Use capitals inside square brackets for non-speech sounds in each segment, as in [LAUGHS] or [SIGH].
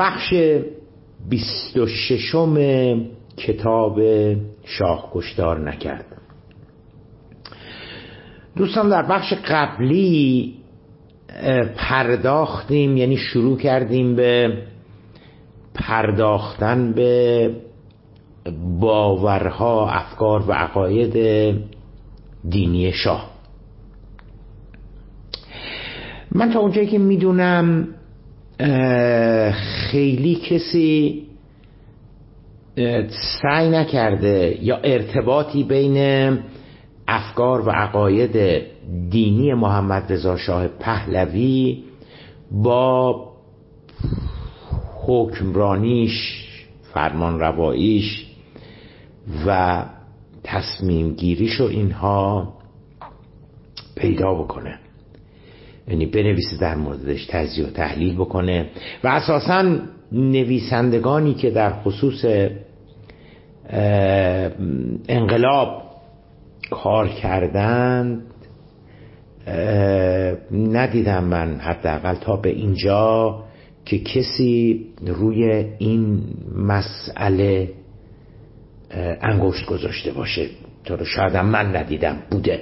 بخش بیست و ششم کتاب شاه کشتار نکرد دوستان در بخش قبلی پرداختیم یعنی شروع کردیم به پرداختن به باورها افکار و عقاید دینی شاه. من تا اونجایی که می‌دونم خیلی کسی سعی نکرده یا ارتباطی بین افکار و عقاید دینی محمد رضا شاه پهلوی با حکمرانیش فرمان رواییش و تصمیم گیریش و اینها پیدا بکنه. یعنی بنویسه در موردش تجزیه و تحلیل بکنه. و اساسا نویسندگانی که در خصوص انقلاب کار کردند ندیدم من حداقل تا به اینجا که کسی روی این مسئله انگشت گذاشته باشه. تو رو شاید من ندیدم بوده.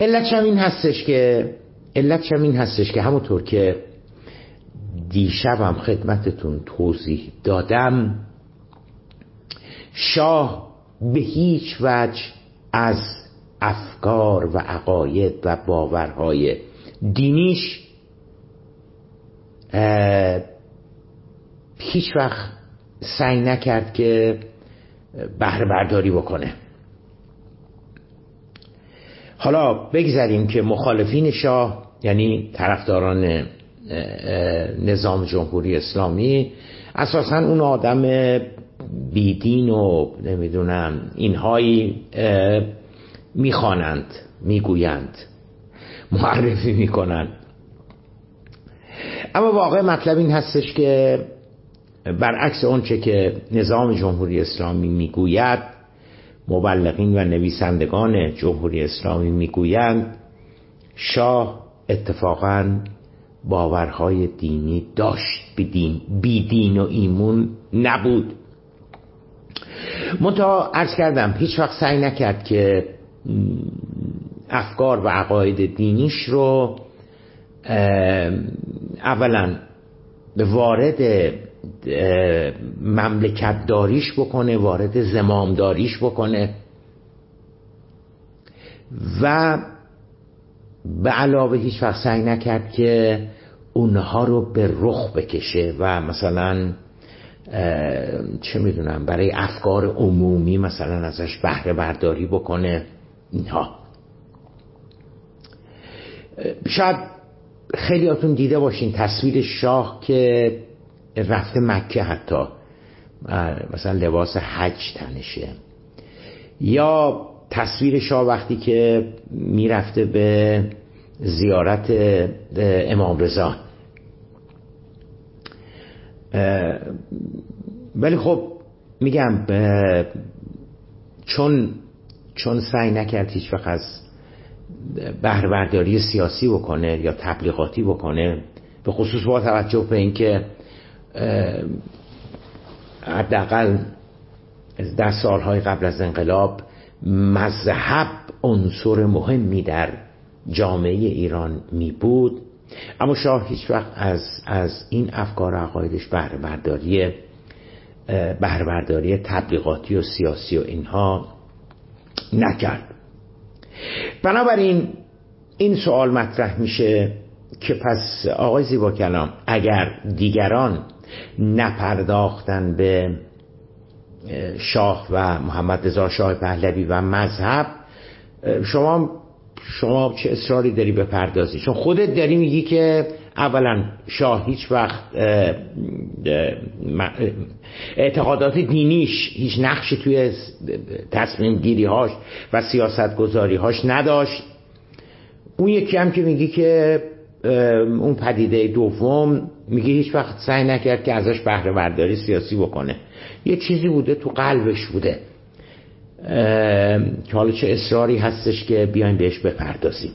علتش هم این هستش که علتش هم این هستش که همونطور که دیشبم خدمتتون توضیح دادم شاه به هیچ وجه از افکار و عقاید و باورهای دینیش هیچ وقت سعی نکرد که بهره برداری بکنه. حالا بگذاریم که مخالفین شاه یعنی طرفداران نظام جمهوری اسلامی اساسا اون آدم بیدین و نمی‌دونم اینهایی می‌خوانند می‌گویند معرفی می‌کنند. اما واقع مطلب این هستش که برعکس آنچه که نظام جمهوری اسلامی می‌گوید مبلغین و نویسندگان جمهوری اسلامی می‌گویند شاه اتفاقا باورهای دینی داشت بدین بی دین و ایمون نبود. منتها ارز کردم هیچ وقت سعی نکرد که افکار و عقاید دینیش رو اولا وارد مملکت داریش بکنه وارد زمام داریش بکنه. و به علاوه هیچ وقت سعی نکرد که اونها رو به رخ بکشه و مثلا چه می‌دونم برای افکار عمومی مثلا ازش بهره برداری بکنه. اینها. شاید خیلیاتون دیده باشین تصویر شاه که رفته مکه حتی. مثلا لباس حج تنشه. یا تصویر شاه وقتی که می‌رفته به زیارت امام رضا. ولی خب میگم چون چون سعی نکرد هیچ وقت از بهرهبرداری سیاسی بکنه یا تبلیغاتی بکنه به خصوص با توجه به اینکه حداقل در سالهای قبل از انقلاب مذهب عنصر مهمی در جامعه ایران می بود اما شاه هیچ وقت از, از این افکار و عقایدش بهره برداری بهره تبلیغاتی و سیاسی و اینها نکرد. بنابراین این سوال مطرح میشه که پس آقای زیبا کلام اگر دیگران نپرداختن به شاه و محمد رضا شاه پهلوی و مذهب. شما شما چه اصراری داری به پردازی؟ چون خودت داری میگی که اولا شاه هیچ وقت اعتقادات دینیش هیچ نقشی توی تصمیم گیری هاش و سیاست گذاری هاش نداشت. اون یکی هم که میگی که اون پدیده دوم میگه هیچ وقت سعی نکرد که ازش بهره برداری سیاسی بکنه. یه چیزی بوده تو قلبش بوده. که حالا چه اصراری هستش که بیایم بهش بپردازیم.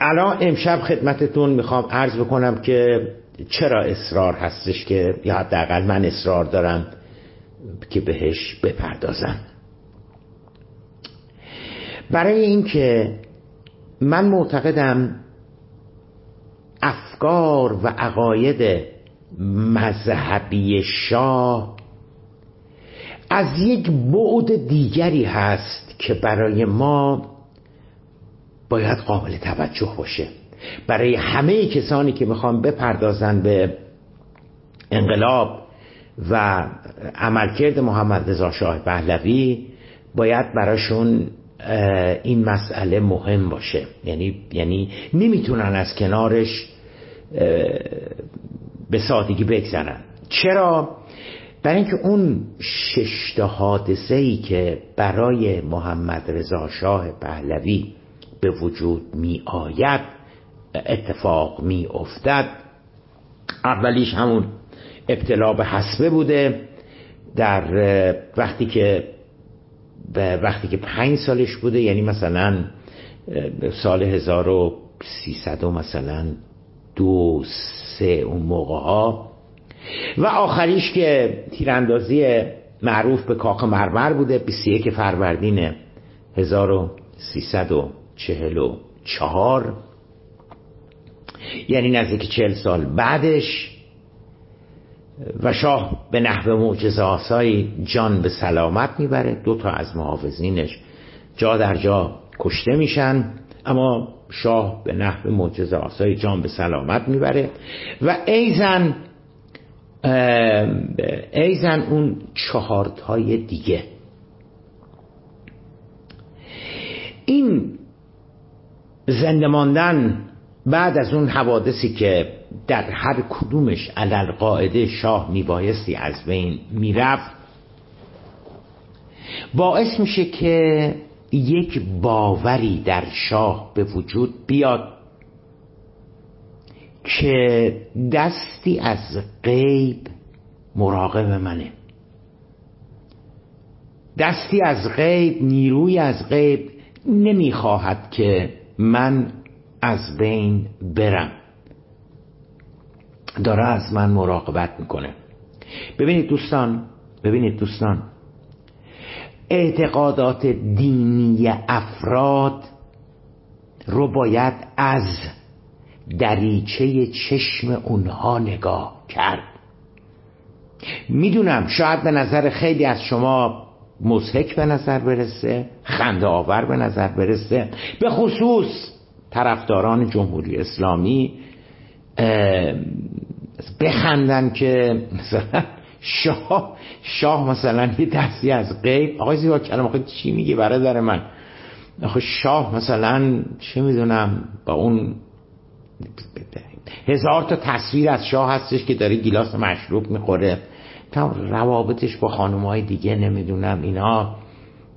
الان امشب خدمتتون می‌خوام عرض بکنم که چرا اصرار هستش که یا حداقل من اصرار دارم که بهش بپردازم. برای اینکه من معتقدم افکار و عقاید مذهبی شاه از یک بعد دیگری هست که برای ما باید قابل توجه باشه. برای همه کسانی که می‌خوان بپردازن به انقلاب و عملکرد محمد رضا شاه پهلوی باید براشون این مسئله مهم باشه. یعنی یعنی نمی‌تونن از کنارش به سادگی بگذرن. چرا؟ برای اینکه اون شش حادثه ای که برای محمد رضا شاه پهلوی به وجود می آید اتفاق می افتد اولیش همون ابتلا به حسبه بوده. در وقتی که وقتی که پنج سالش بوده یعنی مثلا سال 1300 مثلا دو سه اون موقع ها. و آخریش که تیراندازی معروف به کاخ مرمر بوده 21 فروردین 1344 یعنی نزدیک چهل سال بعدش و شاه به نحو معجزه آسایی جان به سلامت می‌بره. دو تا از محافظینش جا در جا کشته میشن. اما شاه به نحو معجزه آسایی جان به سلامت می‌بره. و ایزن ایزن اون چهارتای دیگه. این زنده ماندن بعد از اون حوادثی که در هر کدومش علل قاعده شاه میبایستی از بین می‌رفت باعث میشه که یک باوری در شاه به وجود بیاد که دستی از غیب مراقب منه. دستی از غیب نیروی از غیب نمی‌خواهد که من از بین برم. داره از من مراقبت می‌کنه. ببینید دوستان ببینید دوستان اعتقادات دینی افراد رو باید از دریچه چشم اونها نگاه کرد. می‌دونم شاید به نظر خیلی از شما مزهک به نظر برسه خنده آور به نظر برسه. به خصوص طرفداران جمهوری اسلامی بخندن که مثلا شاه شاه مثلا یه دستی از غیب آقای زیبا کلام آخه چی میگه برادر من؟ آخه شاه مثلا چه می‌دونم با اون هزار تا تصویر از شاه هستش که داره گیلاس مشروب می‌خوره. تا روابطش با خانم های دیگه نمی‌دونم اینا.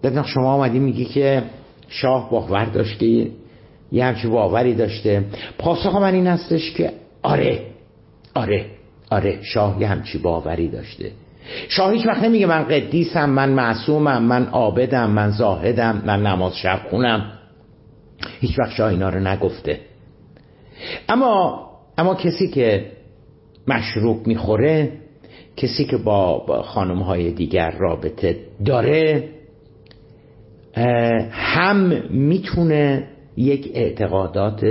بدن شما آمدی میگی که شاه باور داشته یه همچی باوری داشته. پاسخ من این هستش که آره آره آره شاه یه همچی باوری داشته. شاه هیچ وقت نمیگه من قدیسم من معصومم من عابدم من زاهدم من نماز شب خونم. هیچ وقت شاه اینا رو نگفته. اما اما کسی که مشروب می‌خوره کسی که با خانم های دیگر رابطه داره هم می‌تونه یک اعتقادات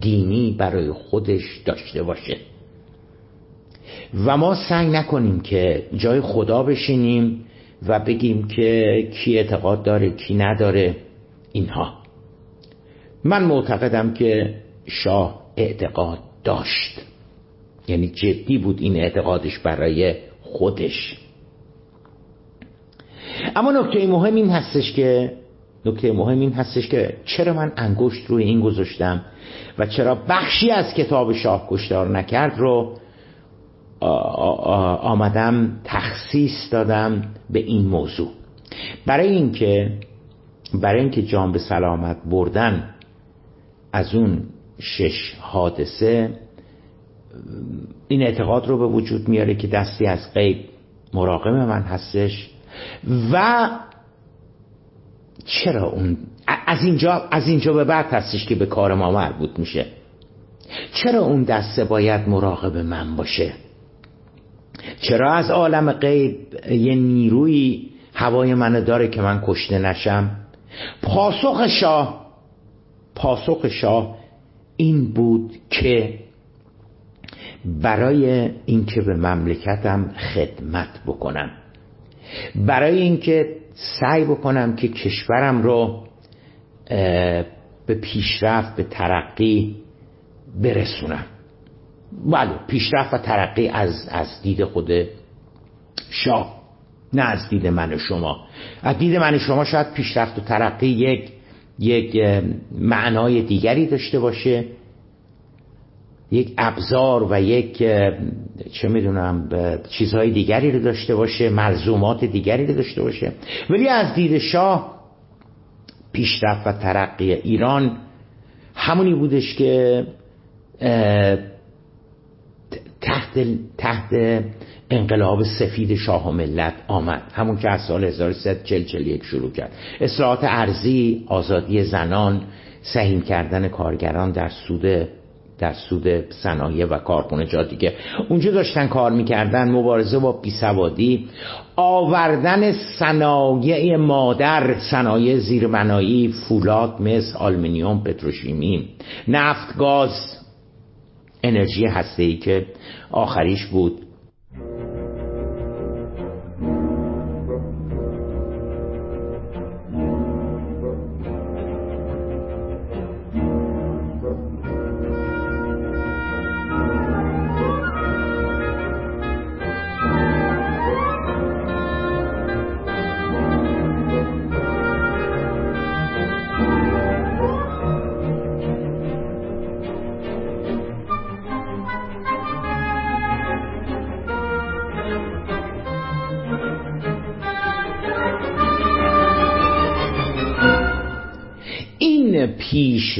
دینی برای خودش داشته باشه. و ما سعی نکنیم که جای خدا بشینیم و بگیم که کی اعتقاد داره کی نداره اینها. من معتقدم که شاه اعتقاد داشت. یعنی جدی بود این اعتقادش برای خودش. اما نکته مهم این هستش که نکته مهم این هستش که چرا من انگشت روی این گذاشتم و چرا بخشی از کتاب شاه کشتار نکرد رو آمدم تخصیص دادم به این موضوع. برای اینکه برای اینکه جان به سلامت بردن از اون شش حادثه این اعتقاد رو به وجود میاره که دستی از غیب مراقب من هستش و چرا اون از اینجا از اینجا به بعد هستش که به کار ما مربوط میشه. چرا اون دسته باید مراقب من باشه؟ چرا از عالم غیب یه نیروی هوای منو داره که من کشته نشم؟ پاسخ شاه پاسخ شاه این بود که برای اینکه به مملکتم خدمت بکنم. برای اینکه سعی بکنم که کشورم رو به پیشرفت به ترقی برسونم. بله پیشرفت و ترقی از, از دید خود شاه نه از دید من و شما. از دید من و شما شاید پیشرفت و ترقی یک یک معنای دیگری داشته باشه. یک ابزار و یک چه می‌دونم چیزهای دیگری رو داشته باشه ملزومات دیگری رو داشته باشه. ولی از دید شاه پیشرفت و ترقی ایران همونی بودش که تحت تحت انقلاب سفید شاه و ملت آمد. همون که از سال 1341 شروع کرد. اصلاحات ارزی آزادی زنان سهیم کردن کارگران در سود در سود صنایع و کارخونجات دیگه اونجا داشتن کار می‌کردن مبارزه با بیسوادی آوردن صنایع مادر صنایع زیربنایی فولاد مس آلمینیوم پتروشیمی نفت گاز انرژی هسته‌ای که آخریش بود.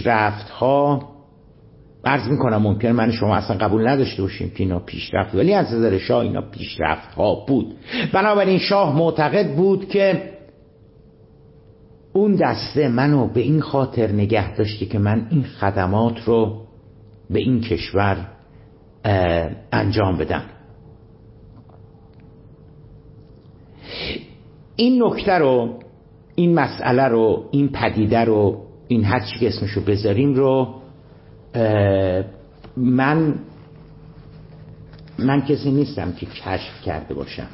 پیشرفت ها عرض می‌کنم ممکن من شما اصلا قبول نداشته باشیم که اینا پیشرفت ولی از نظر شاه اینا پیشرفت ها بود. بنابراین شاه معتقد بود که اون دسته منو به این خاطر نگه داشته که من این خدمات رو به این کشور انجام بدم. این نکته رو این مسئله رو این پدیده رو این هر چی اسمشو بذاریم رو من من کسی نیستم که کشف کرده باشم.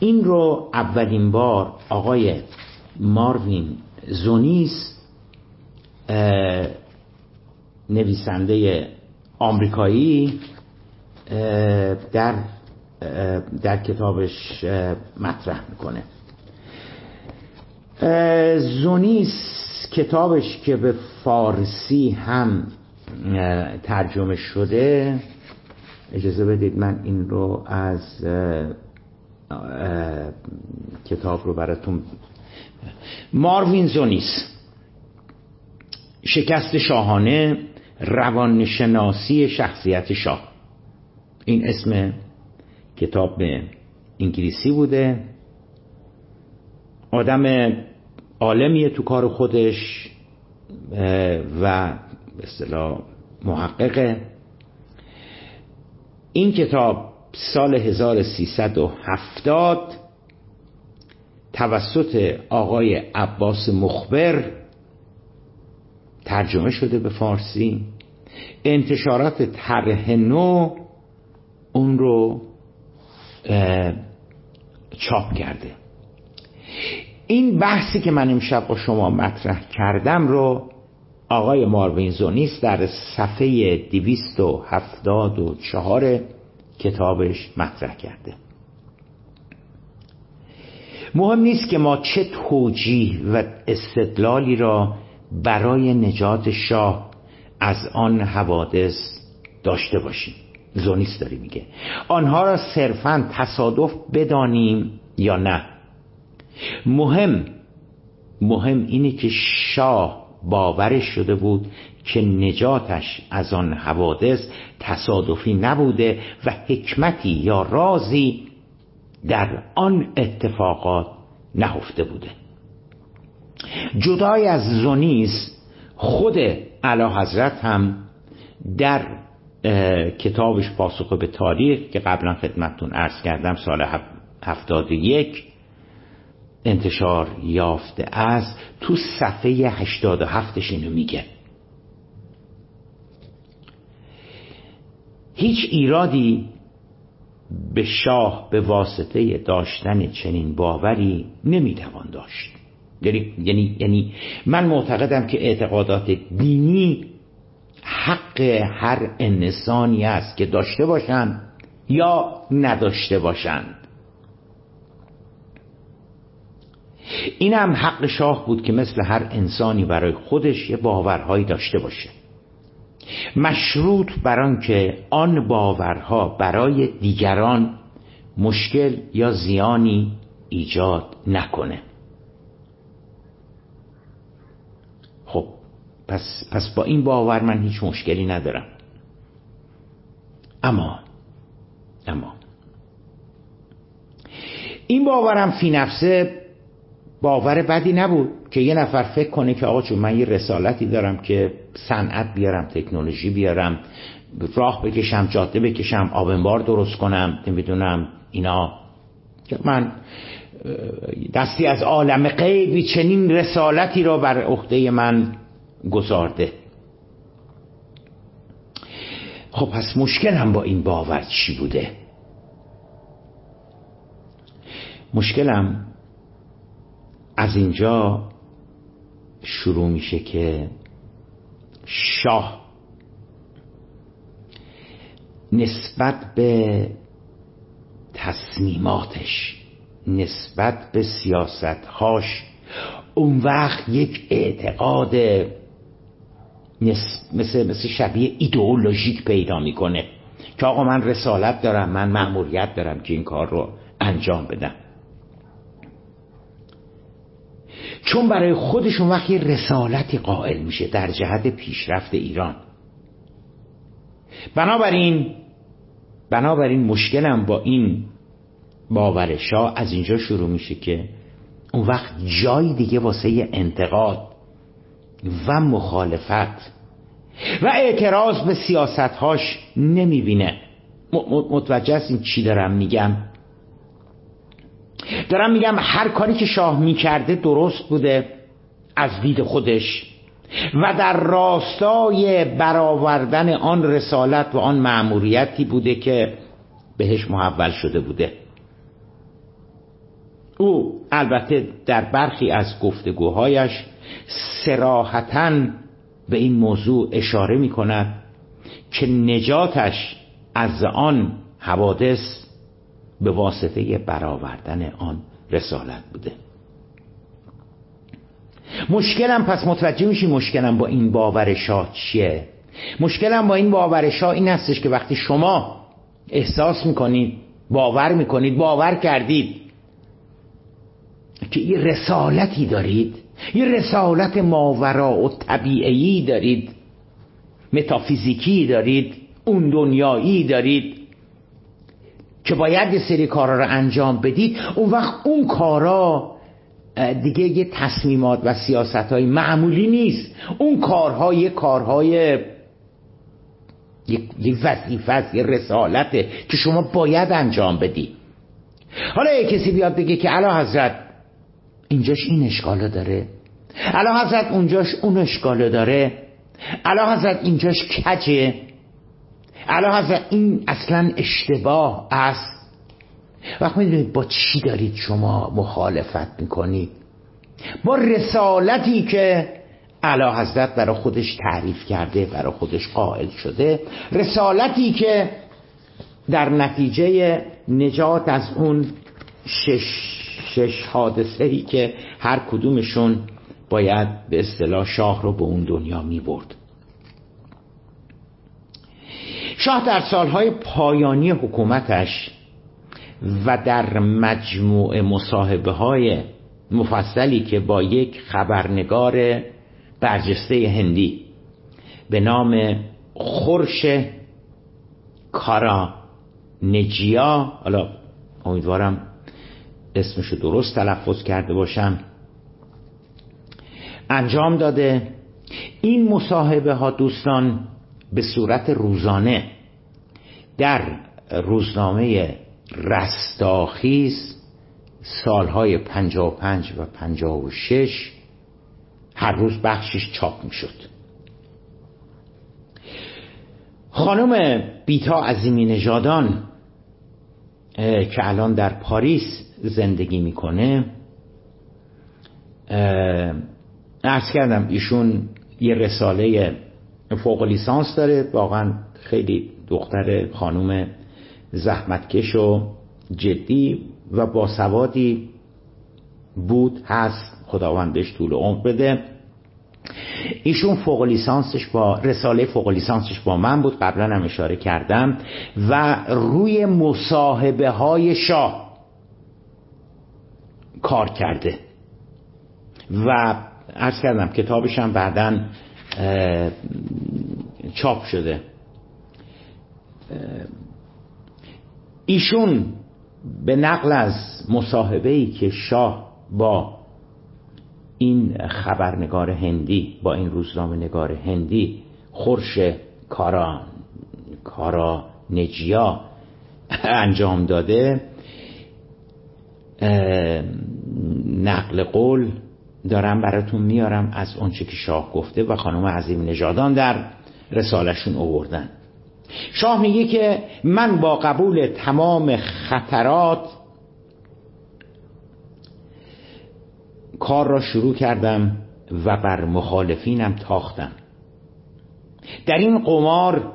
این رو اولین بار آقای ماروین زونیس نویسنده آمریکایی در در کتابش مطرح می‌کنه. زونیس کتابش که به فارسی هم ترجمه شده. اجازه بدید من این رو از کتاب رو براتون. ماروین زونیس شکست شاهانه روانشناسی شخصیت شاه. این اسم کتاب به انگلیسی بوده. آدم عالمیه تو کار خودش و به اصطلاح محققه. این کتاب سال 1370 توسط آقای عباس مخبر ترجمه شده به فارسی. انتشارات طرح نو اون رو چاپ کرده. این بحثی که من امشب با شما مطرح کردم رو آقای ماروین زونیس در صفحه 274 کتابش مطرح کرده. مهم نیست که ما چه توجیه و استدلالی را برای نجات شاه از آن حوادث داشته باشیم. زونیس داری میگه. آنها را صرفا تصادف بدانیم یا نه؟ مهم مهم اینه که شاه باورش شده بود که نجاتش از آن حوادث تصادفی نبوده و حکمتی یا رازی در آن اتفاقات نهفته بوده. جدای از زونیس خود علا حضرت هم در کتابش پاسخ به تاریخ که قبلا خدمتتون عرض کردم سال هفتاد یک انتشار یافته است تو صفحه 87 اینو میگه. هیچ ایرادی به شاه به واسطه داشتن چنین باوری نمی‌توان داشت. یعنی یعنی یعنی من معتقدم که اعتقادات دینی حق هر انسانی است که داشته باشند یا نداشته باشند این هم حق شاه بود که مثل هر انسانی برای خودش یه باورهایی داشته باشه. مشروط بر که آن باورها برای دیگران مشکل یا زیانی ایجاد نکنه. خب پس, پس با این باور من هیچ مشکلی ندارم. اما اما این باورم فی نفسه باور بدی نبود که یه نفر فکر کنه که آقا چون من یه رسالتی دارم که صنعت بیارم تکنولوژی بیارم راه بکشم جاده بکشم آبنبار درست کنم نمی‌دونم اینا. من دستی از عالم غیبی چنین رسالتی را بر عهده من گذارده خب پس مشکلم با این باور چی بوده؟ مشکلم از اینجا شروع میشه که شاه نسبت به تصمیماتش نسبت به سیاستهاش اون وقت یک اعتقاد مثل, مثل شبیه ایدئولوژیک پیدا می‌کنه که آقا من رسالت دارم من مأموریت دارم که این کار رو انجام بدم. چون برای خودشون وقت یه رسالتی قائل میشه در جهت پیشرفت ایران. بنابراین بنابراین مشکلم با این باور شاه از اینجا شروع میشه که اون وقت جای دیگه واسه انتقاد و مخالفت و اعتراض به سیاستهاش نمی‌بینه. متوجه است این چی دارم میگم؟ دارم میگم هر کاری که شاه می‌کرده درست بوده از دید خودش و در راستای برآوردن آن رسالت و آن مأموریتی بوده که بهش محول شده بوده. او البته در برخی از گفتگوهایش سراحتا به این موضوع اشاره می کند که نجاتش از آن حوادث به واسطه برآوردن آن رسالت بوده. مشکلم پس متوجه میشی مشکلم با این باور شاه چیه؟ مشکلم با این باور شاه این هستش که وقتی شما احساس می‌کنید باور می‌کنید باور کردید که یه رسالتی دارید یه رسالت ماورا و طبیعی دارید متافیزیکی دارید اون دنیایی دارید که باید یه سری کارا رو انجام بدید اون وقت اون کارا دیگه یه تصمیمات و سیاست های معمولی نیست. اون کارها یه کارهای یک وظیفه است یه رسالته که شما باید انجام بدی حالا یه کسی بیاد بگه که علا حضرت اینجاش این اشکاله داره. علا حضرت اونجاش اون اشکاله داره. علا حضرت اینجاش کجه؟ علا حضرت این اصلا اشتباه است. وقت می‌دونید با چی دارید شما مخالفت می‌کنید؟ با رسالتی که علا حضرت برای خودش تعریف کرده برای خودش قائل شده. رسالتی که در نتیجه نجات از اون شش, شش حادثه ای که هر کدومشون باید به اصطلاح شاه رو به اون دنیا می برد شاه در سالهای پایانی حکومتش و در مجموع مصاحبه های مفصلی که با یک خبرنگار برجسته هندی به نام خورش کارا نجیا حالا امیدوارم اسمشو درست تلفظ کرده باشم انجام داده. این مصاحبه ها دوستان به صورت روزانه. در روزنامه رستاخیز سالهای پنجا و پنج و پنجا و شش هر روز بخشش چاپ می شد خانم بیتا عظیمی نژادان که الان در پاریس زندگی می‌کنه ارز کردم ایشون یه رساله فوق لیسانس داره. واقعا خیلی دختر خانم زحمتکش و جدی و باسوادی بود هست. خداوندش طول عمر بده. ایشون فوق لیسانسش با رساله فوق لیسانسش با من بود. قبلا هم اشاره کردم. و روی مصاحبه های شاه کار کرده. و عرض کردم کتابش هم بعدا چاپ شده. ایشون به نقل از مصاحبه ای که شاه با این خبرنگار هندی با این روزنامه نگار هندی خورش کارا کارا نجیا انجام داده. نقل قول دارم براتون میارم از اونچه که شاه گفته و خانم عظیم نژادان در رسالشون اووردن شاه میگه که من با قبول تمام خطرات کار را شروع کردم و بر مخالفینم تاختم. در این قمار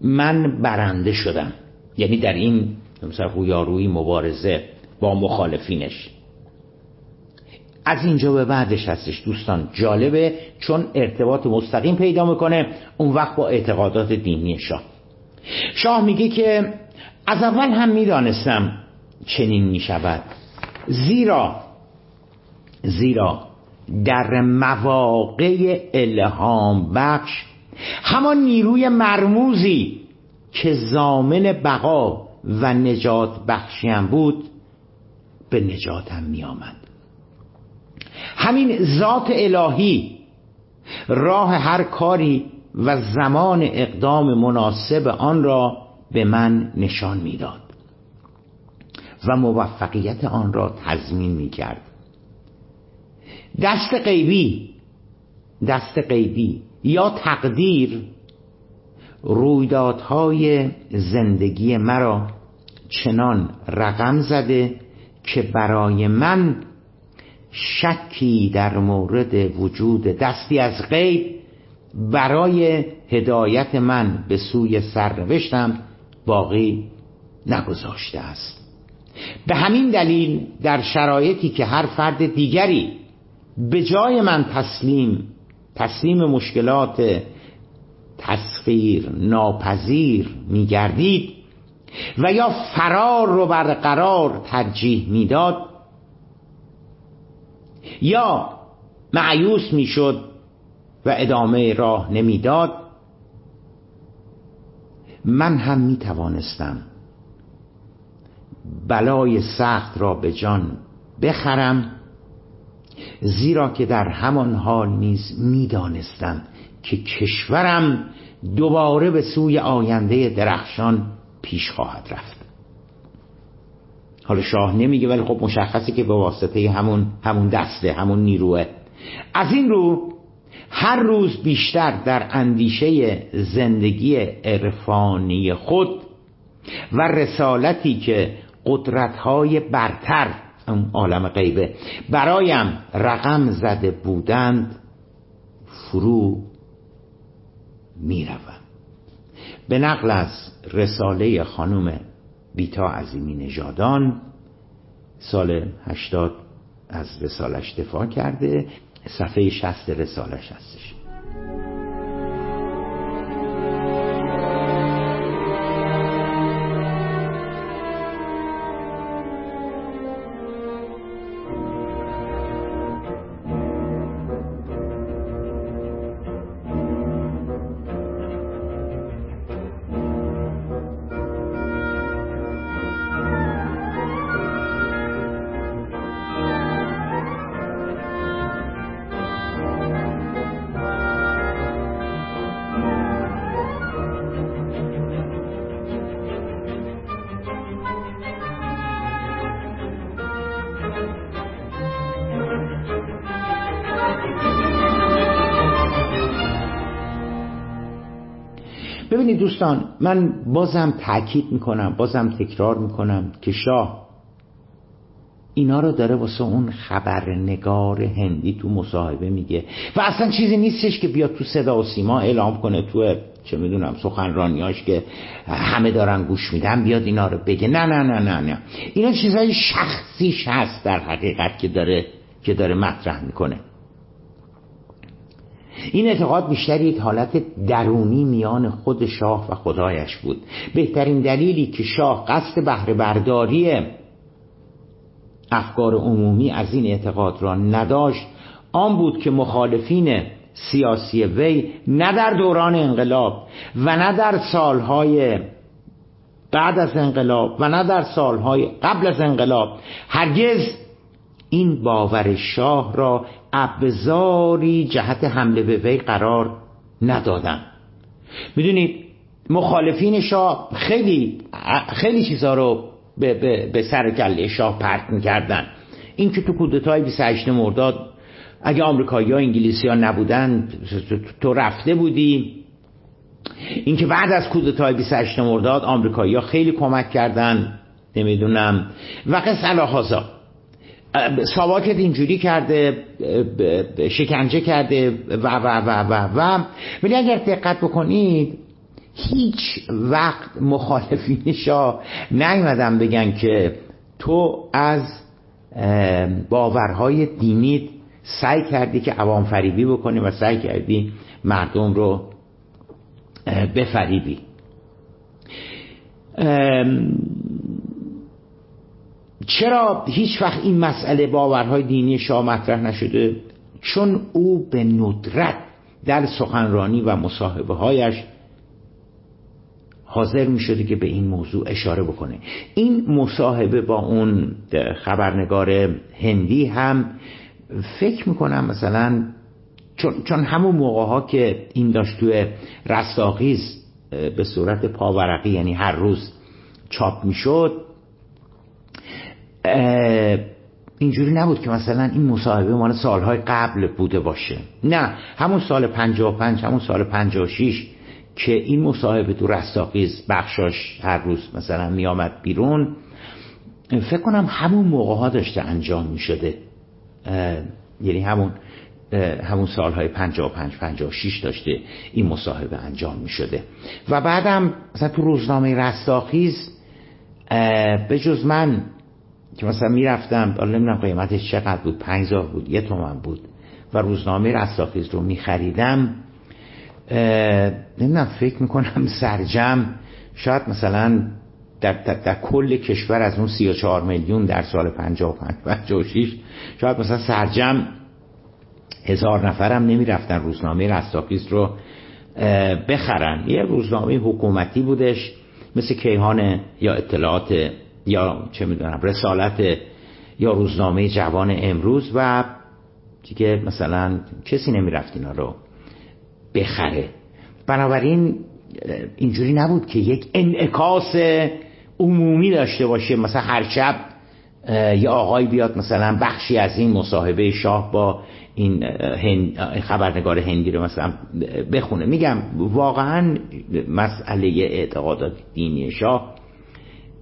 من برنده شدم. یعنی در این مثلا رویارویی مبارزه با مخالفینش. از اینجا به بعدش هستش دوستان. جالبه چون ارتباط مستقیم پیدا می‌کنه اون وقت با اعتقادات دینی شاه. شاه میگه که از اول هم می‌دانستم چنین می‌شود. زیرا زیرا در مواقع الهام بخش همان نیروی مرموزی که زامن بقا و نجات بخشیم بود به نجاتم می آمد همین ذات الهی راه هر کاری و زمان اقدام مناسب آن را به من نشان می‌داد و موفقیت آن را تضمین می کرد دست غیبی دست غیبی یا تقدیر رویدادهای زندگی مرا چنان رقم زده که برای من شکی در مورد وجود دستی از غیب برای هدایت من به سوی سرنوشتم باقی نگذاشته است. به همین دلیل در شرایطی که هر فرد دیگری به جای من تسلیم تسلیم مشکلات تسخیر ناپذیر میگردید و یا فرار رو برقرار ترجیح می‌داد یا معیوس می‌شد و ادامه راه نمی‌داد من هم می توانستم بلای سخت را به جان بخرم زیرا که در همان حال نیز می‌دانستم که کشورم دوباره به سوی آینده درخشان پیش خواهد رفت. حالا شاه نمیگه ولی خب مشخصه که به واسطه همون همون دسته همون نیروه. از این رو هر روز بیشتر در اندیشه زندگی عرفانی خود و رسالتی که قدرتهای برتر عالم غیبه برایم رقم زده بودند فرو می‌روم. به نقل از رساله خانم بیتا عظیمی نژادان سال هشتاد از رسالش دفاع کرده صفحه شست رسالش هستش. ببینید دوستان من بازم تاکید می‌کنم بازم تکرار می‌کنم که شاه اینا رو داره واسه اون خبرنگار هندی تو مصاحبه میگه و اصلا چیزی نیستش که بیاد تو صدا و سیما اعلام کنه تو چه می‌دونم سخنرانیاش که همه دارن گوش میدن بیاد اینا رو بگه. نه نه نه نه نه. اینا چیزهای شخصیش هست در حقیقت که داره که داره مطرح می‌کنه. این اعتقاد بیشتر یک حالت درونی میان خود شاه و خدایش بود. بهترین دلیلی که شاه قصد بهره برداری افکار عمومی از این اعتقاد را نداشت آن بود که مخالفین سیاسی وی نه در دوران انقلاب و نه در سالهای بعد از انقلاب و نه در سالهای قبل از انقلاب هرگز این باور شاه را ابزاری جهت حمله به وی قرار ندادن. می‌دونید مخالفین شاه خیلی خیلی چیزها رو به, به, به سر کله شاه پرت می‌کردن. این که تو کودتای 28 مرداد اگه آمریکایی ها انگلیسی ها نبودن تو رفته بودی. اینکه بعد از کودتای 28 مرداد آمریکایی ها خیلی کمک کردن نمی‌دونم. و قصه ساواکت اینجوری کرده شکنجه کرده و و و و و. ولی اگر دقت بکنید هیچ وقت مخالفین شاه نیومدن بگن که تو از باورهای دینیت سعی کردی که عوام فریبی بکنی و سعی کردی مردم رو بفریبی. چرا هیچ وقت این مسئله باورهای دینی شاه مطرح نشده؟ چون او به ندرت در سخنرانی و مصاحبه هایش حاضر می شده که به این موضوع اشاره بکنه. این مصاحبه با اون خبرنگار هندی هم فکر می‌کنم مثلا چون, چون همون موقع ها که این داشت توی رستاخیز به صورت پاورقی یعنی هر روز چاپ می‌شد اینجوری نبود که مثلا این مصاحبه مال سالهای قبل بوده باشه. نه همون سال 55 همون سال 56 که این مصاحبه تو رستاخیز بخشاش هر روز مثلا میامد بیرون. فکر کنم همون موقع ها داشته انجام می شده یعنی همون همون سالهای 55 56 داشته این مصاحبه انجام می شده و بعدم مثلا تو روزنامه رستاخیز به جز من که مثلا می‌رفتم حالا نمی‌دونم قیمتش چقدر بود پنجاه بود یه تومن بود و روزنامه رستاخیز رو میخریدم نمی‌دونم فکر می‌کنم سرجم شاید مثلا در, در, در, کل کشور از اون 34 میلیون در سال 55 56 شاید مثلا سرجم هزار نفرم نمی‌رفتن روزنامه رستاخیز رو بخرن. یه روزنامه حکومتی بودش مثل کیهان یا اطلاعات یا چه می‌دونم رسالت یا روزنامه جوان امروز و دیگه مثلا کسی نمی‌رفت اینا رو بخره. بنابراین اینجوری نبود که یک انعکاس عمومی داشته باشه. مثلا هر شب یه آقای بیاد مثلا بخشی از این مصاحبه شاه با این خبرنگار هندی رو مثلا بخونه. میگم واقعا مسئله اعتقادات دینی شاه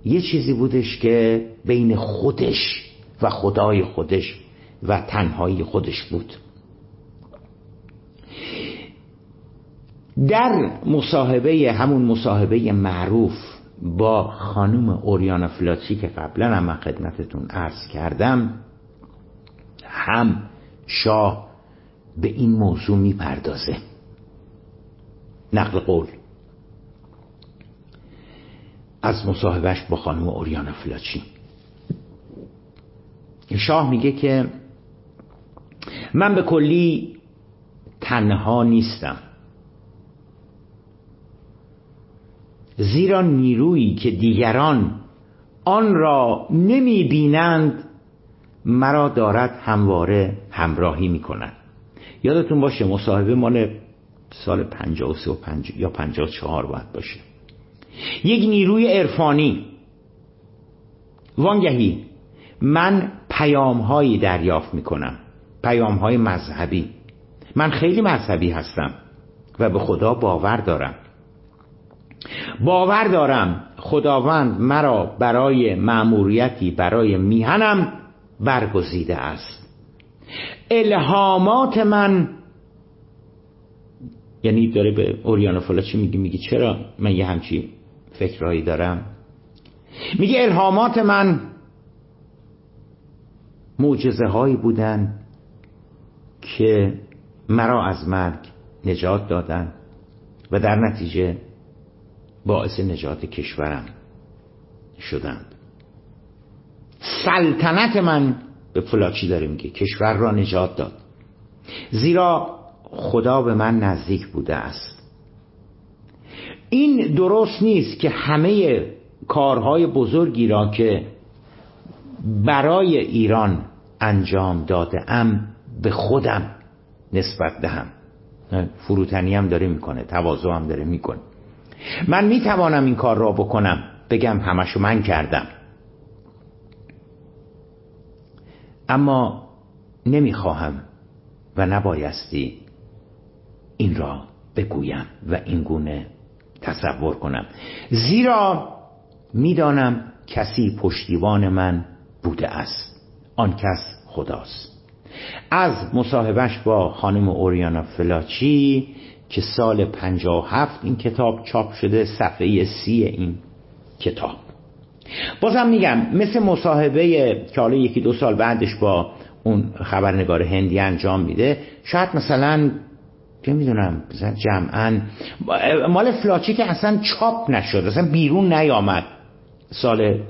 یه چیزی بودش که بین خودش و خدای خودش و تنهایی خودش بود. در مصاحبه همون مصاحبه معروف با خانم اوریانا فلاچی که قبلا هم من خدمتتون عرض کردم هم شاه به این موضوع می‌پردازه. نقل قول. از مصاحبهش با خانم اوریانا فلاچی. شاه میگه که من به کلی تنها نیستم. زیرا نیرویی که دیگران آن را نمی بینند مرا دارد همواره همراهی می کند یادتون باشه مصاحبه مال سال 53 و. یا 54 باید باشه. یک نیروی عرفانی. وانگهی من پیام هایی دریافت می کنم پیام های مذهبی. من خیلی مذهبی هستم و به خدا باور دارم. باور دارم خداوند مرا برای مأموریتی برای میهنم برگزیده است. الهامات من یعنی داره به اوریانا فلا چی میگه؟ میگه چرا؟ من یه همچی فکرهایی دارم. میگه الهامات من معجزه هایی بودن که مرا از مرگ نجات دادن و در نتیجه باعث نجات کشورم شدند. سلطنت من به فلاچی داره میگه کشور را نجات داد. زیرا خدا به من نزدیک بوده است. این درست نیست که همه کارهای بزرگی را که برای ایران انجام داده ام به خودم نسبت دهم. فروتنی هم داره می‌کنه تواضع هم داره می‌کنه. من می‌توانم این کار را بکنم بگم همشو من کردم. اما نمی‌خواهم و نبایستی این را بگویم و این گونه تصور کنم. زیرا می‌دانم کسی پشتیبان من بوده است. آن کس خداست. از مصاحبهش با خانم اوریانا فلاچی که سال 57 این کتاب چاپ شده صفحه سی این کتاب. بازم میگم مثل مصاحبه که حالا یکی دو سال بعدش با اون خبرنگار هندی انجام میده شاید مثلا چه می‌دونم مثلا جمعا. مال فلاچی که اصلا چاپ نشد اصلا بیرون نیامد. سال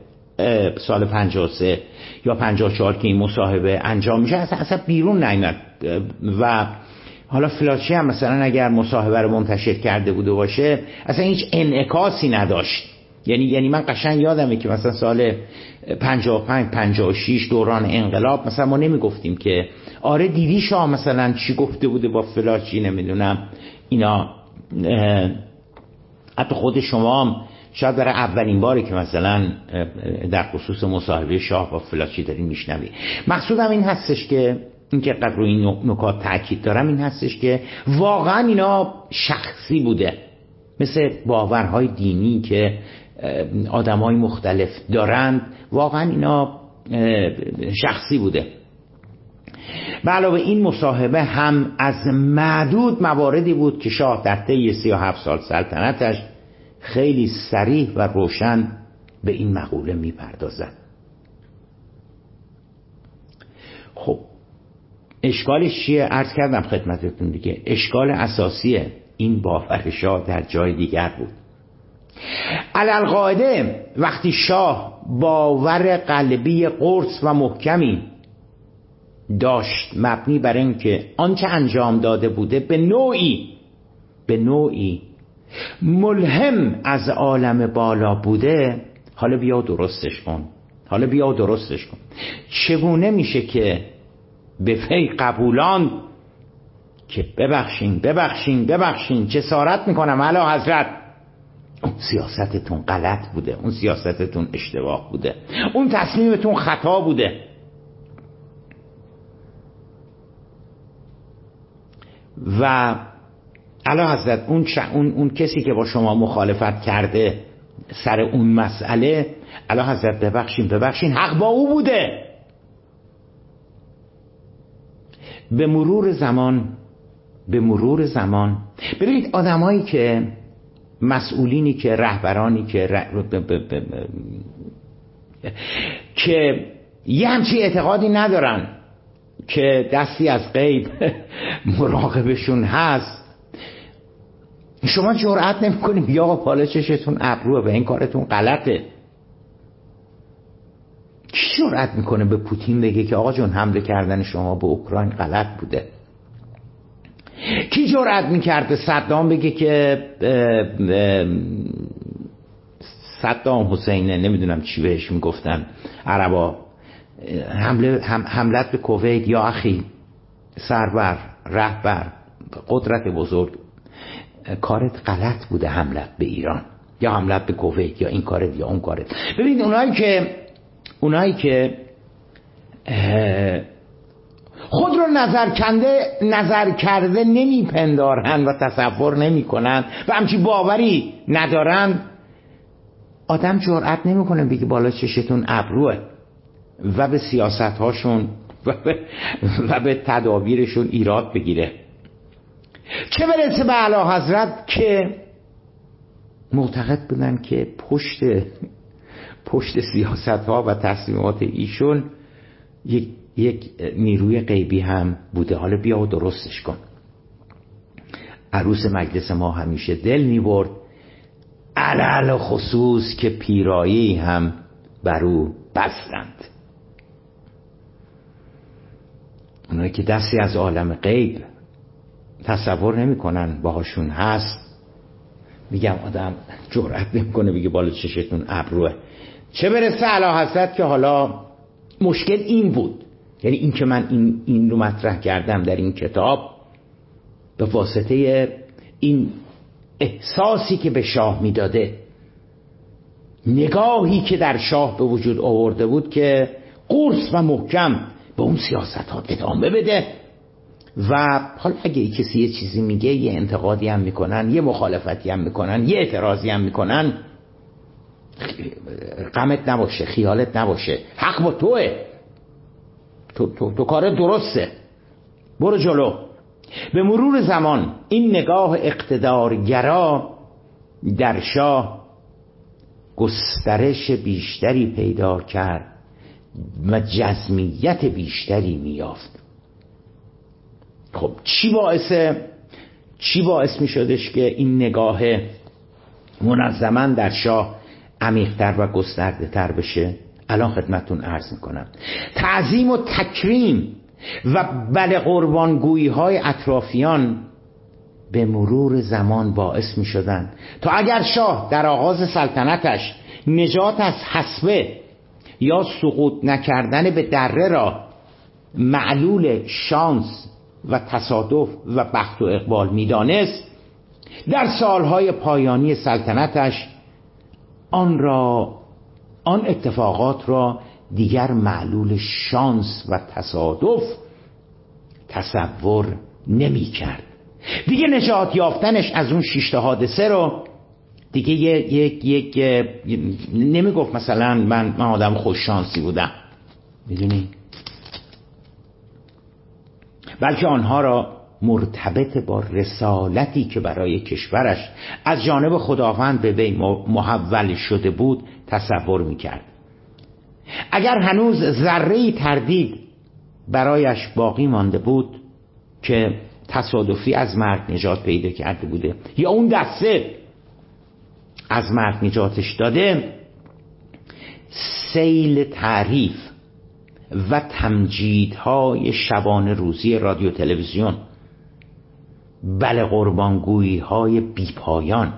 سال 53 یا 54 که این مصاحبه انجام میشه اصلا, اصلا بیرون نیامد. و حالا فلاچی هم مثلا اگر مصاحبه رو منتشر کرده بوده باشه اصلا هیچ انعکاسی نداشت. یعنی یعنی من قشنگ یادمه که مثلا سال 55 56 دوران انقلاب مثلا ما نمی‌گفتیم که آره دیدی شاه مثلا چی گفته بوده با فلاچی نمی‌دونم. اینا حتی خود شما هم شاید برای اولین باری که مثلا در خصوص مصاحبه شاه با فلاچی داریم میشنوی. مقصودم این هستش که اینکه قبل رو این نکات تاکید دارم این هستش که واقعا اینا شخصی بوده. مثل باورهای دینی که آدمای مختلف دارند. واقعا اینا شخصی بوده. به علاوه این مصاحبه هم از معدود مواردی بود که شاه در طی 37 سال سلطنتش خیلی سریح و روشن به این مقوله می‌پردازد. خب اشکالش چیه؟ ارز کردم خدمتتون دیگه. اشکال اساسی این باور شاه در جای دیگر بود. علالقاعده وقتی شاه باور قلبی قرص و محکمی داشت مبنی بر اینکه آنچه انجام داده بوده به نوعی به نوعی ملهم از عالم بالا بوده حالا بیا درستش کن حالا بیا درستش کن. چگونه میشه که به فی قبولان که ببخشین ببخشین ببخشین جسارت می‌کنم علا حضرت؟ سیاستتون غلط بوده اون سیاستتون اشتباه بوده اون تصمیمتون خطا بوده. و علا حضرت اون, اون, اون کسی که با شما مخالفت کرده سر اون مسئله علا حضرت ببخشین ببخشین حق با او بوده. به مرور زمان به مرور زمان ببینید آدمایی که مسئولینی که رهبرانی که که یه همچی اعتقادی ندارن که دستی از غیب [LAUGHS] مراقبشون هست. شما جرأت نمی‌کنید یا چشتون ابروه و این کارتون غلطه. کی جرأت می‌کنه به پوتین بگه که آقا جون حمله کردن شما به اوکراین غلط بوده؟ کی جرأت می‌کرد؟ به صدام بگه که صدام حسینه نمی‌دونم چی بهش می‌گفتن عربا. حمله حملت به کویت یا اخی سربر رهبر قدرت بزرگ. کارت غلط بوده حملت به ایران. یا حملت به کویت یا این کارت یا اون کارت. ببینید اونایی که اونایی که خود رو نظر کنده نظر کرده نمیپندارن و تصور نمی‌کنن و همچی باوری ندارن. آدم جرأت نمی‌کنه بگه بالا چشتون ابروه و به سیاست هاشون و به, و به تدابیرشون ایراد بگیره. چه برسه به علا حضرت که معتقد بودن که پشت پشت سیاست ها و تصمیمات ایشون یک, یک نیروی غیبی هم بوده. حالا بیا و درستش کن. عروس مجلس ما همیشه دل می‌برد. علل خصوص که پیرایی هم بر او بستند. اونایی که دستی از عالم غیب تصور نمی‌کنن باهاشون هست. میگم آدم جرأت نمی‌کنه بگه بالا چشتون ابروه. چه برسه علا حضرت که حالا مشکل این بود. یعنی این که من این, این رو مطرح کردم در این کتاب به واسطه این احساسی که به شاه می‌داده نگاهی که در شاه به وجود آورده بود که قرص و محکم به اون سیاست ها ادامه بده و حالا اگه کسی یه چیزی میگه یه انتقادی هم می‌کنن یه مخالفتی هم می‌کنن یه اعتراضی هم می‌کنن غمت نباشه خیالت نباشه حق با توه. تو, تو, تو کار درسته. برو جلو. به مرور زمان این نگاه اقتدارگرا در شاه گسترش بیشتری پیدا کرد و جزمیت بیشتری میافت خب چی باعث چی باعث می شدش که این نگاه منظما در شاه عمیقتر و گسترده تر بشه؟ الان خدمتون عرض می‌کنم. تعظیم و تکریم و بل قربانگویی های اطرافیان به مرور زمان باعث می شدن تا اگر شاه در آغاز سلطنتش نجات از حسبه یا سقوط نکردن به دره را معلول شانس و تصادف و بخت و اقبال می‌دانست در سالهای پایانی سلطنتش آن را آن اتفاقات را دیگر معلول شانس و تصادف تصور نمی کرد. دیگه نجات یافتنش از اون شیشته حادثه رو دیگه یک یک نمی گفت مثلا من من آدم خوش شانسی بودم. می‌دونی؟ بلکه آنها را مرتبط با رسالتی که برای کشورش از جانب خداوند به وی محول شده بود تصور می‌کرد. اگر هنوز ذره تردید برایش باقی مانده بود که تصادفی از مرگ نجات پیدا کرده بوده یا اون دسته از مرگ نجاتش داده سیل تعریف و تمجیدهای شبانه روزی رادیو تلویزیون بله قربانگویی های بیپایان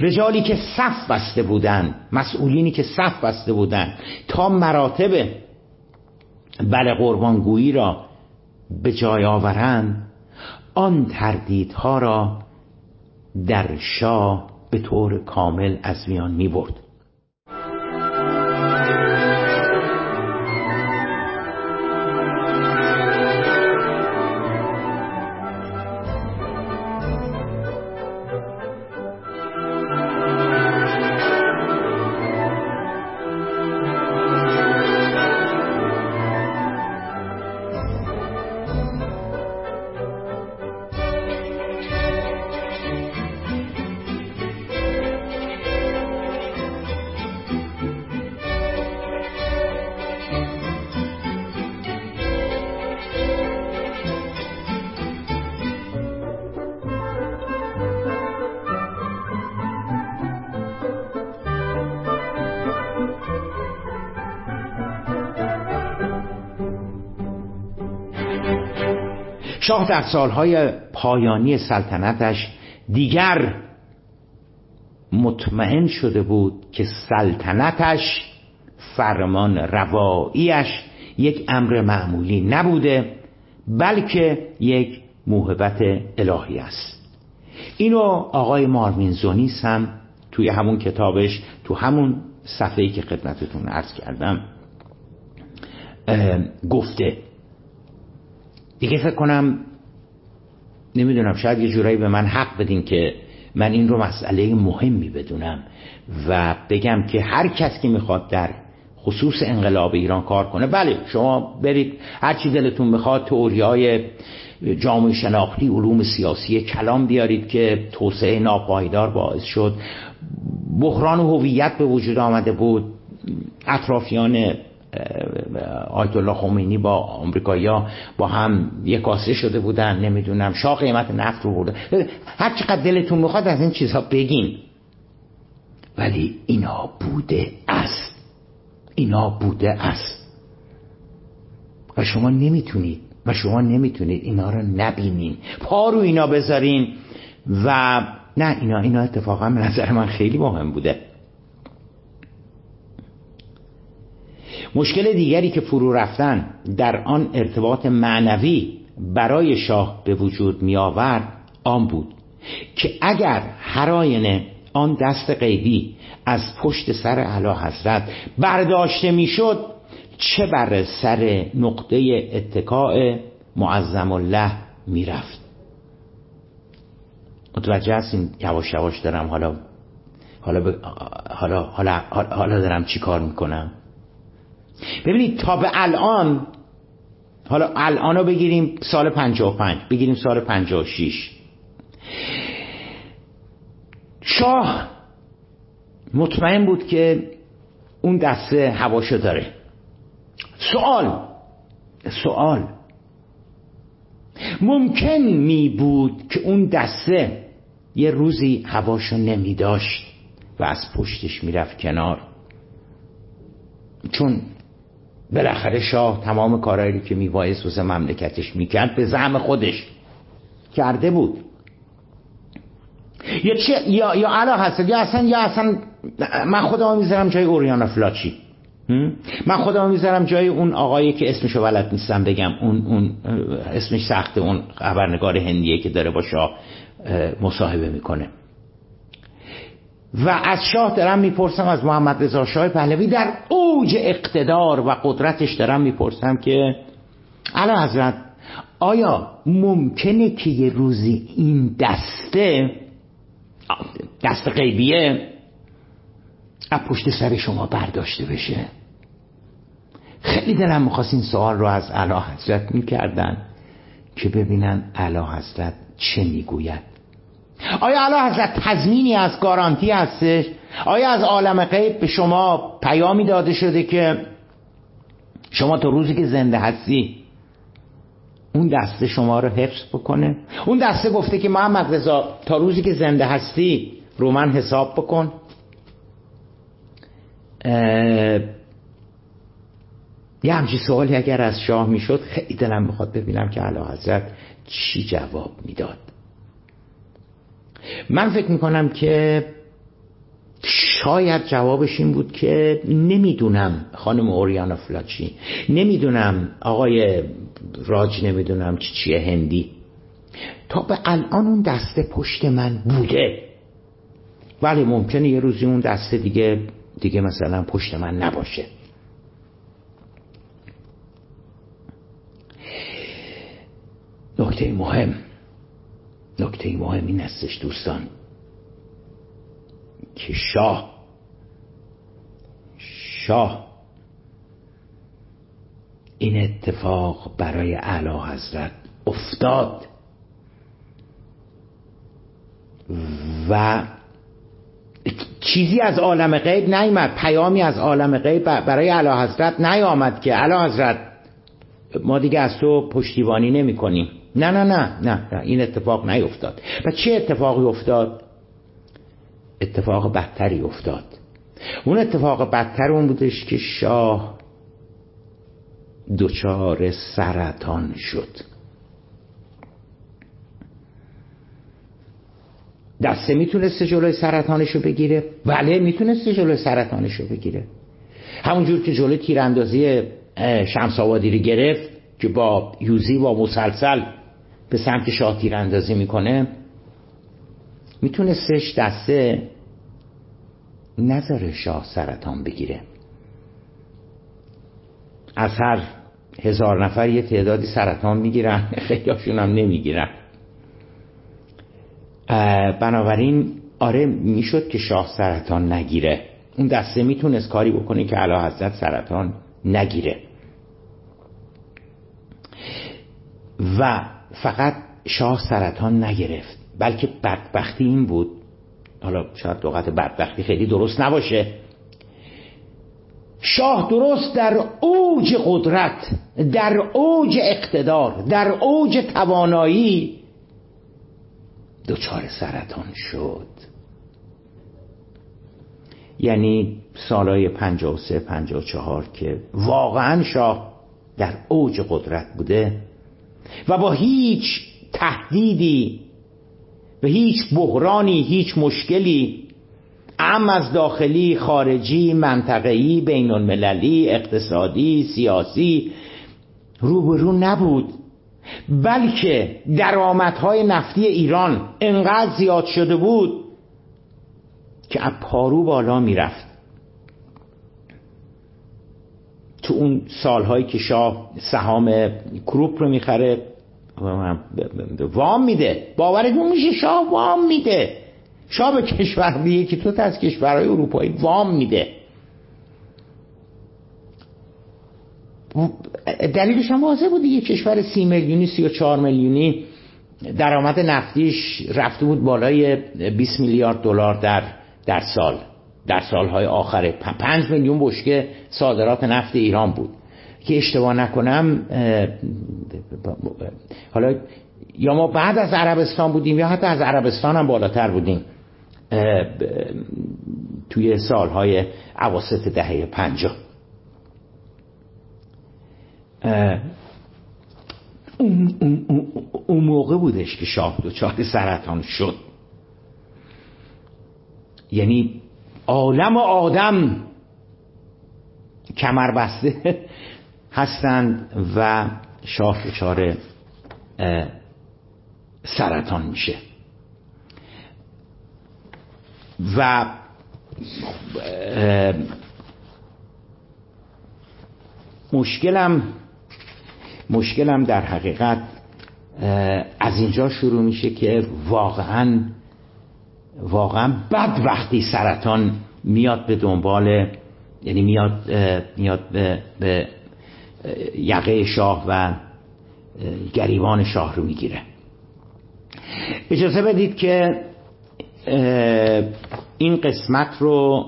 رجالی که صف بسته بودند مسئولینی که صف بسته بودند تا مراتب بله قربانگویی را به جای آورند آن تردیدها را در شاه به طور کامل از میان می برد در سالهای پایانی سلطنتش دیگر مطمئن شده بود که سلطنتش فرمان رواییش یک امر معمولی نبوده بلکه یک موهبت الهی است. اینو آقای مارمینزونیس هم توی همون کتابش تو همون صفحه‌ای که خدمتتون عرض کردم گفته. دیگه فکر کنم نمی‌دونم شاید یه جورایی به من حق بدین که من این رو مسئله مهمی بدونم و بگم که هر کس که می‌خواد در خصوص انقلاب ایران کار کنه بله شما برید هر چی دلتون می‌خواد تئوری های جامعه شناختی علوم سیاسی کلام بیارید که توسعه ناپایدار باعث شد. بحران هویت به وجود آمده بود. اطرافیان آیت الله خمینی با آمریکایی‌ها با هم یک کاسه شده بودن نمی‌دونم شاه قیمت نفت رو برده. هر چقدر دلتون می‌خواد از این چیزها بگین. ولی اینا بوده است اینا بوده است و شما نمی‌تونید و شما نمی‌تونید اینا رو نبینین. پا رو اینا بذارین. و نه اینا اینا اتفاقا به نظر من خیلی مهم بوده. مشکل دیگری که فرو رفتن در آن ارتباط معنوی برای شاه به وجود می آورد آن بود که اگر هر آینه آن دست غیبی از پشت سر علا حضرت برداشته می‌شد چه بر سر نقطه اتکاع معظم الله می‌رفت متوجه هستین؟ یواش یواش دارم حالا حالا, حالا, حالا, حالا دارم چی کار می‌کنم ببینید تا به الان حالا الان رو بگیریم سال 55 بگیریم سال 56 شاه مطمئن بود که اون دسته هواشو داره. سوال سوال. ممکن می بود که اون دسته یه روزی هواشو نمی داشت و از پشتش می‌رفت کنار. چون بالاخره شاه تمام کارهایی که میبایست واسه مملکتش می‌کرد به زعم خودش کرده بود. یا چه یا یا علا هست یا اصلا یا اصلا من خودم می‌ذارم جای اوریانا فلاچی. من خودم می‌ذارم جای اون آقایی که اسمشو بلد نیستم بگم. اون اون اسمش سخته اون خبرنگار هندیه که داره با شاه مصاحبه می‌کنه. و از شاه دارم می‌پرسم از محمد رضا شاه پهلوی در اوج اقتدار و قدرتش دارم می‌پرسم که علا حضرت آیا ممکنه که یه روزی این دسته دست غیبیه از پشت سر شما برداشته بشه؟ خیلی دلم می‌خواست این سوال رو از علا حضرت می‌کردن که ببینن علا حضرت چه می‌گوید. آیا علا حضرت تضمینی از گارانتی هستش؟ آیا از عالم غیب به شما پیامی داده شده که شما تا روزی که زنده هستی اون دسته شما رو حفظ بکنه؟ اون دسته گفته که محمد رضا تا روزی که زنده هستی رو من حساب بکن؟ یه همچی سوالی اگر از شاه می‌شد خیلی دلم می‌خواد ببینم که علا حضرت چی جواب می‌داد. من فکر می‌کنم که شاید جوابش این بود که نمی‌دونم خانم اوریانا فلاچی. نمی‌دونم آقای راج نمی‌دونم چی چیه هندی. تا به الان اون دسته پشت من بوده. ولی ممکنه یه روزی اون دسته دیگه دیگه مثلا پشت من نباشه. نکته مهم. نکته مهم این هستش دوستان که شاه شاه این اتفاق برای اعلی حضرت افتاد و چیزی از عالم غیب نیامد پیامی از عالم غیب برای اعلی حضرت نیامد که اعلی حضرت ما دیگه از تو پشتیبانی نمی کنیم. نه نه نه نه. این اتفاق نیفتاد. و چه اتفاقی افتاد؟ اتفاق بدتری افتاد. اون اتفاق بدتر اون بودش که شاه دچار سرطان شد. دسته می‌تونسته جلوی سرطانش رو بگیره؟ بله می‌تونسته جلوی سرطانش رو بگیره. همونجور که جلوی تیراندازی شمس آبادی رو گرفت که با یوزی و مسلسل به سمت شاه تیراندازی می‌کنه میتونستش دسته نظر شاه سرطان بگیره. از هر هزار نفر یه تعدادی سرطان می‌گیرن [LAUGHS] خیلیاشون هم نمی‌گیرن. بنابراین آره می‌شد که شاه سرطان نگیره. اون دسته می‌تونست کاری بکنه که علا حضرت سرطان نگیره. و فقط شاه سرطان نگرفت بلکه بدبختی این بود. حالا شاید لغت بدبختی خیلی درست نباشه. شاه درست در اوج قدرت در اوج اقتدار در اوج توانایی دچار سرطان شد. یعنی سالهای 53 54 که واقعا شاه در اوج قدرت بوده و با هیچ تهدیدی و هیچ بحرانی هیچ مشکلی ام از داخلی خارجی منطقه‌ای بین المللی اقتصادی سیاسی روبرو نبود. بلکه درآمدهای نفتی ایران انقدر زیاد شده بود که از پارو بالا می‌رفت. تو اون سالهایی که شاه سهام کروپ رو می‌خره وام میده. باورتون میشه شاه وام میده. شاه به کشور میگه که تو از کشورهای اروپایی وام میده. دلیلش هم واضح بود دیگه؟ کشور سی میلیونی سی و چهار میلیونی درآمد نفتیش رفته بود بالای 20 میلیارد دلار در در سال. در سالهای آخره پنج میلیون بشکه صادرات نفت ایران بود. که اشتباه نکنم حالا یا ما بعد از عربستان بودیم یا حتی از عربستان هم بالاتر بودیم. توی سالهای عواسط دهه پنجاه اون موقع بودش که شاه دوچار سرطان شد. یعنی عالم و آدم کمر بسته [LAUGHS] هستند و شاه دچار سرطان میشه. و مشکلم مشکلم در حقیقت از اینجا شروع میشه که واقعا واقعا بد وقتی سرطان میاد به دنبال یعنی میاد میاد به, به یقه شاه و گریبان شاه رو می‌گیره. اجازه بدید که این قسمت رو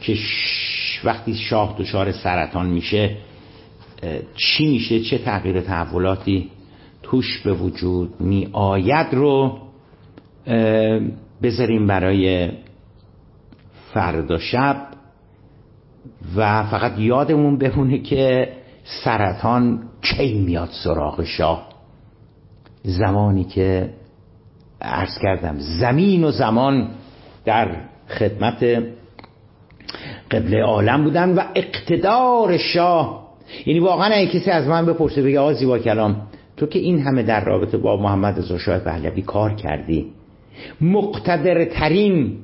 که وقتی شاه دچار سرطان میشه چی میشه؟ چه تغییر تحولاتی توش به وجود می آید رو بذاریم برای فردا شب و فقط یادمون بمونه که سرطان کی میاد سراغ شاه؟ زمانی که عرض کردم زمین و زمان در خدمت قبل عالم بودن و اقتدار شاه. یعنی واقعا اگه کسی از من بپرسه بگه آقا زیبا کلام تو که این همه در رابطه با محمد رضا شاه پهلوی کار کردی مقتدرترین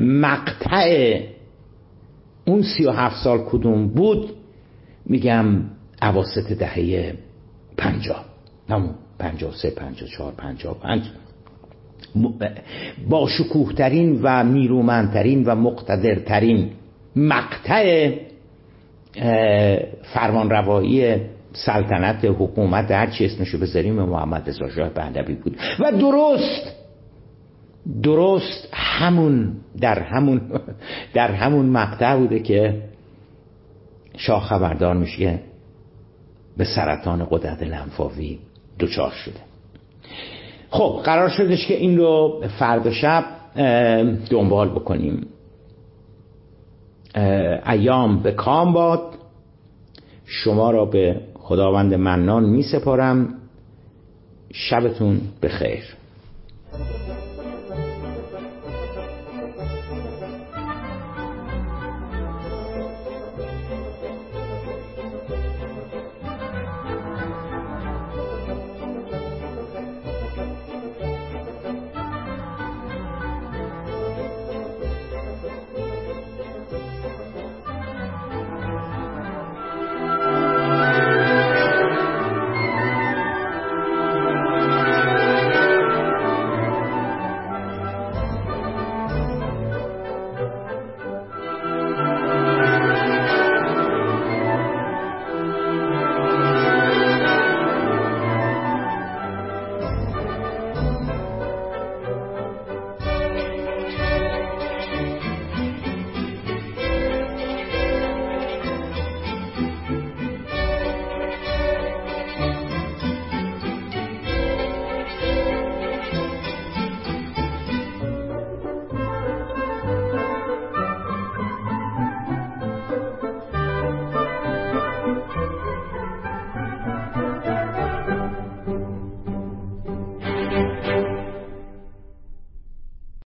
مقطع اون سی و هفت سال کدوم بود؟ میگم عواست دهه پنجاه. همون پنجاه سه پنجاه چهار پنجاه پنج. با شکوهترین و نیرومندترین و مقتدرترین مقطع فرمانروایی سلطنت حکومت هر چی اسمشو بذاریم محمد رضا شاه پهلوی بود. و درست درست همون در همون در همون مقطع بوده که شاه خبردار میشه به سرطان قدرت لنفاوی دچار شده. خب قرار شدش که این رو فردا شب دنبال بکنیم. ایام به کام باد. شما را به خداوند منان می سپارم شبتون به خیر